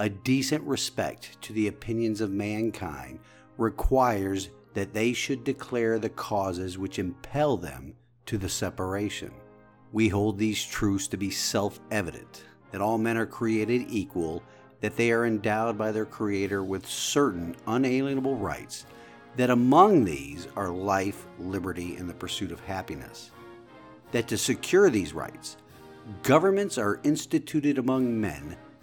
a decent respect to the opinions of mankind requires that they should declare the causes which impel them to the separation. We hold these truths to be self evident that all men are created equal, that they are endowed by their Creator with certain unalienable rights, that among these are life, liberty, and the pursuit of happiness. That to secure these rights, governments are instituted among men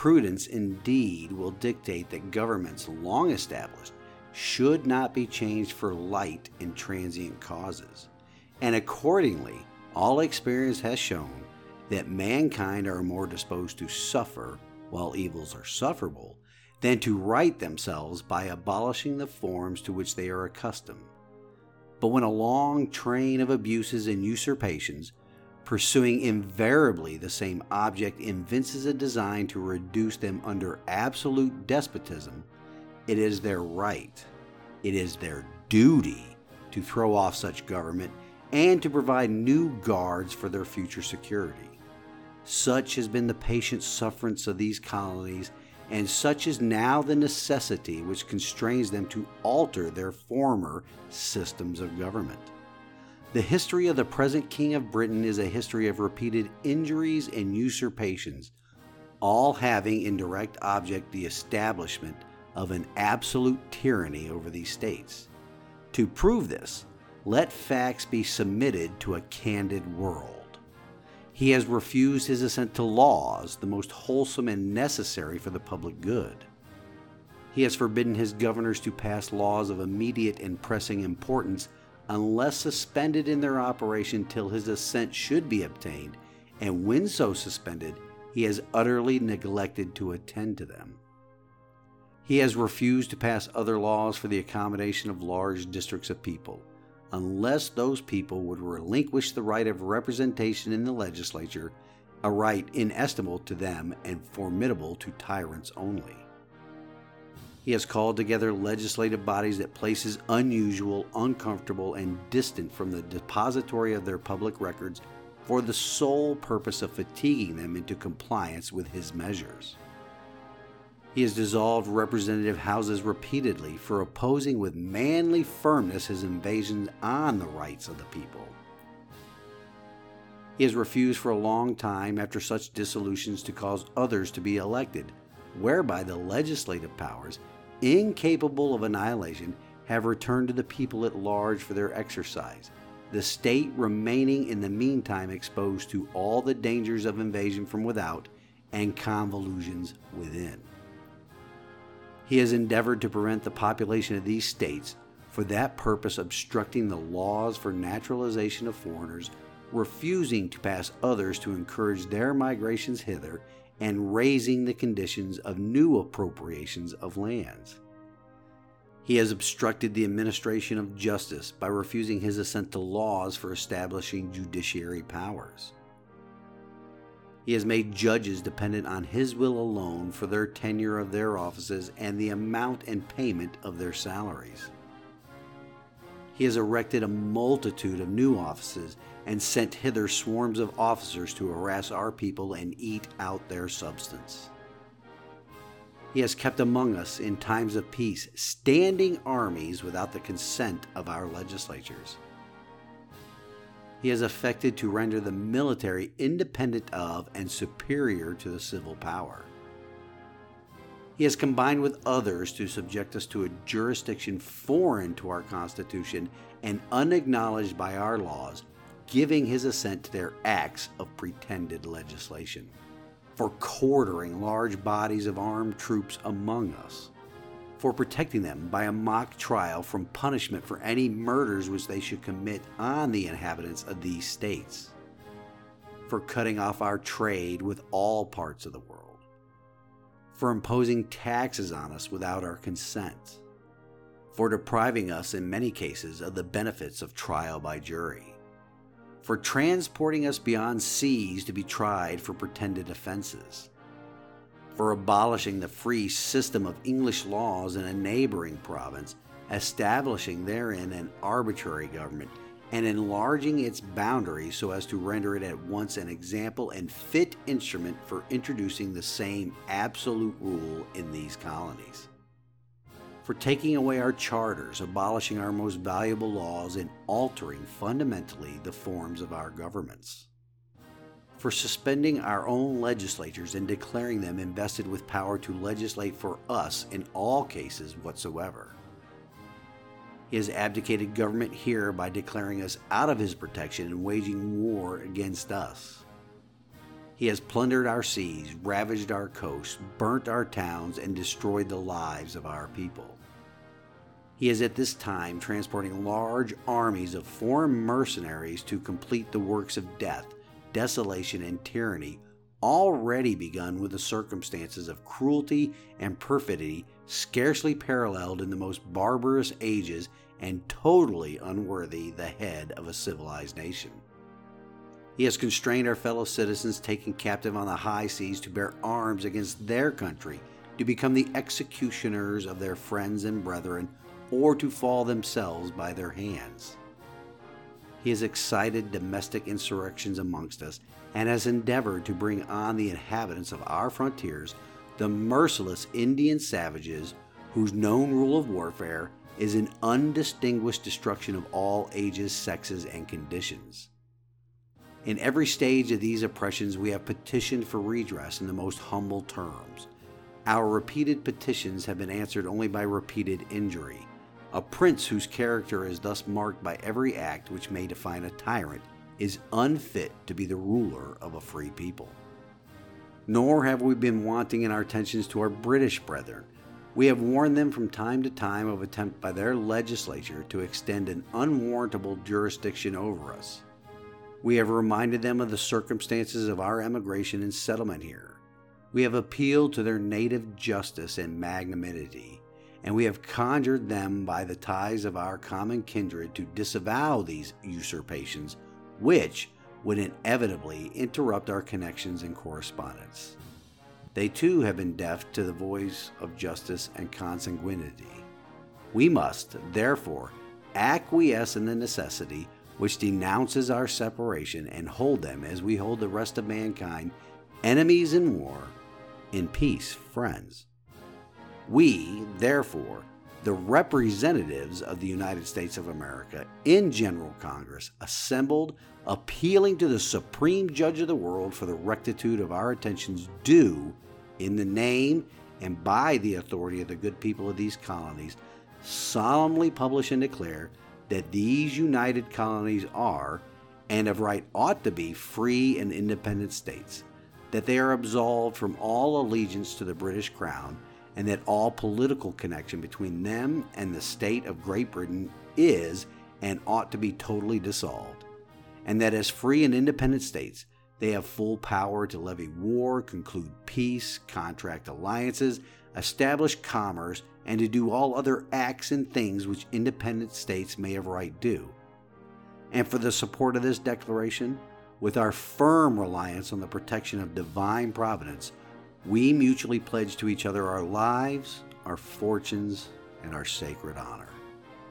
Prudence indeed will dictate that governments long established should not be changed for light and transient causes. And accordingly, all experience has shown that mankind are more disposed to suffer while evils are sufferable than to right themselves by abolishing the forms to which they are accustomed. But when a long train of abuses and usurpations pursuing invariably the same object evinces a design to reduce them under absolute despotism, it is their right, it is their duty to throw off such government and to provide new guards for their future security. Such has been the patient sufferance of these colonies, and such is now the necessity which constrains them to alter their former systems of government. The history of the present King of Britain is a history of repeated injuries and usurpations, all having in direct object the establishment of an absolute tyranny over these states. To prove this, let facts be submitted to a candid world. He has refused his assent to laws, the most wholesome and necessary for the public good. He has forbidden his governors to pass laws of immediate and pressing importance unless suspended in their operation till his assent should be obtained, and when so suspended, he has utterly neglected to attend to them. He has refused to pass other laws for the accommodation of large districts of people, unless those people would relinquish the right of representation in the legislature, a right inestimable to them and formidable to tyrants only. He has called together legislative bodies that places unusual, uncomfortable, and distant from the depository of their public records for the sole purpose of fatiguing them into compliance with his measures. He has dissolved representative houses repeatedly for opposing with manly firmness his invasions on the rights of the people. He has refused for a long time after such dissolutions to cause others to be elected, whereby the legislative powers, incapable of annihilation, have returned to the people at large for their exercise, the state remaining in the meantime exposed to all the dangers of invasion from without and convulsions within. He has endeavored to prevent the population of these states, for that purpose obstructing the laws for naturalization of foreigners, refusing to pass others to encourage their migrations hither, and raising the conditions of new appropriations of lands. He has obstructed the administration of justice by refusing his assent to laws for establishing judiciary powers. He has made judges dependent on his will alone for their tenure of their offices and the amount and payment of their salaries. He has erected a multitude of new offices and sent hither swarms of officers to harass our people and eat out their substance. He has kept among us in times of peace standing armies without the consent of our legislatures. He has affected to render the military independent of and superior to the civil power. He has combined with others to subject us to a jurisdiction foreign to our Constitution and unacknowledged by our laws, giving his assent to their acts of pretended legislation. For quartering large bodies of armed troops among us. For protecting them by a mock trial from punishment for any murders which they should commit on the inhabitants of these states. For cutting off our trade with all parts of the world for imposing taxes on us without our consent, for depriving us in many cases of the benefits of trial by jury, for transporting us beyond seas to be tried for pretended offenses, for abolishing the free system of English laws in a neighboring province, establishing therein an arbitrary government and enlarging its boundaries so as to render it at once an example and fit instrument for introducing the same absolute rule in these colonies. For taking away our charters, abolishing our most valuable laws, and altering fundamentally the forms of our governments. For suspending our own legislatures and declaring them invested with power to legislate for us in all cases whatsoever he has abdicated government here by declaring us out of his protection and waging war against us. He has plundered our seas, ravaged our coasts, burnt our towns, and destroyed the lives of our people. He is at this time transporting large armies of foreign mercenaries to complete the works of death, desolation, and tyranny already begun with the circumstances of cruelty and perfidy scarcely paralleled in the most barbarous ages and totally unworthy the head of a civilized nation. He has constrained our fellow citizens taken captive on the high seas to bear arms against their country, to become the executioners of their friends and brethren, or to fall themselves by their hands. He has excited domestic insurrections amongst us and has endeavored to bring on the inhabitants of our frontiers the merciless Indian savages whose known rule of warfare is an undistinguished destruction of all ages, sexes, and conditions. In every stage of these oppressions, we have petitioned for redress in the most humble terms. Our repeated petitions have been answered only by repeated injury. A prince whose character is thus marked by every act which may define a tyrant is unfit to be the ruler of a free people. Nor have we been wanting in our attentions to our British brethren. We have warned them from time to time of attempt by their legislature to extend an unwarrantable jurisdiction over us. We have reminded them of the circumstances of our emigration and settlement here. We have appealed to their native justice and magnanimity, and we have conjured them by the ties of our common kindred to disavow these usurpations which would inevitably interrupt our connections and correspondence. They too have been deaf to the voice of justice and consanguinity. We must, therefore, acquiesce in the necessity which denounces our separation and hold them as we hold the rest of mankind enemies in war, in peace friends. We, therefore, the representatives of the United States of America in General Congress assembled, appealing to the Supreme Judge of the world for the rectitude of our attentions due in the name and by the authority of the good people of these colonies, solemnly publish and declare that these united colonies are, and of right ought to be, free and independent states, that they are absolved from all allegiance to the British Crown and that all political connection between them and the state of Great Britain is and ought to be totally dissolved, and that as free and independent states, they have full power to levy war, conclude peace, contract alliances, establish commerce, and to do all other acts and things which independent states may of right do. And for the support of this declaration, with our firm reliance on the protection of divine providence, we mutually pledge to each other our lives, our fortunes, and our sacred honor.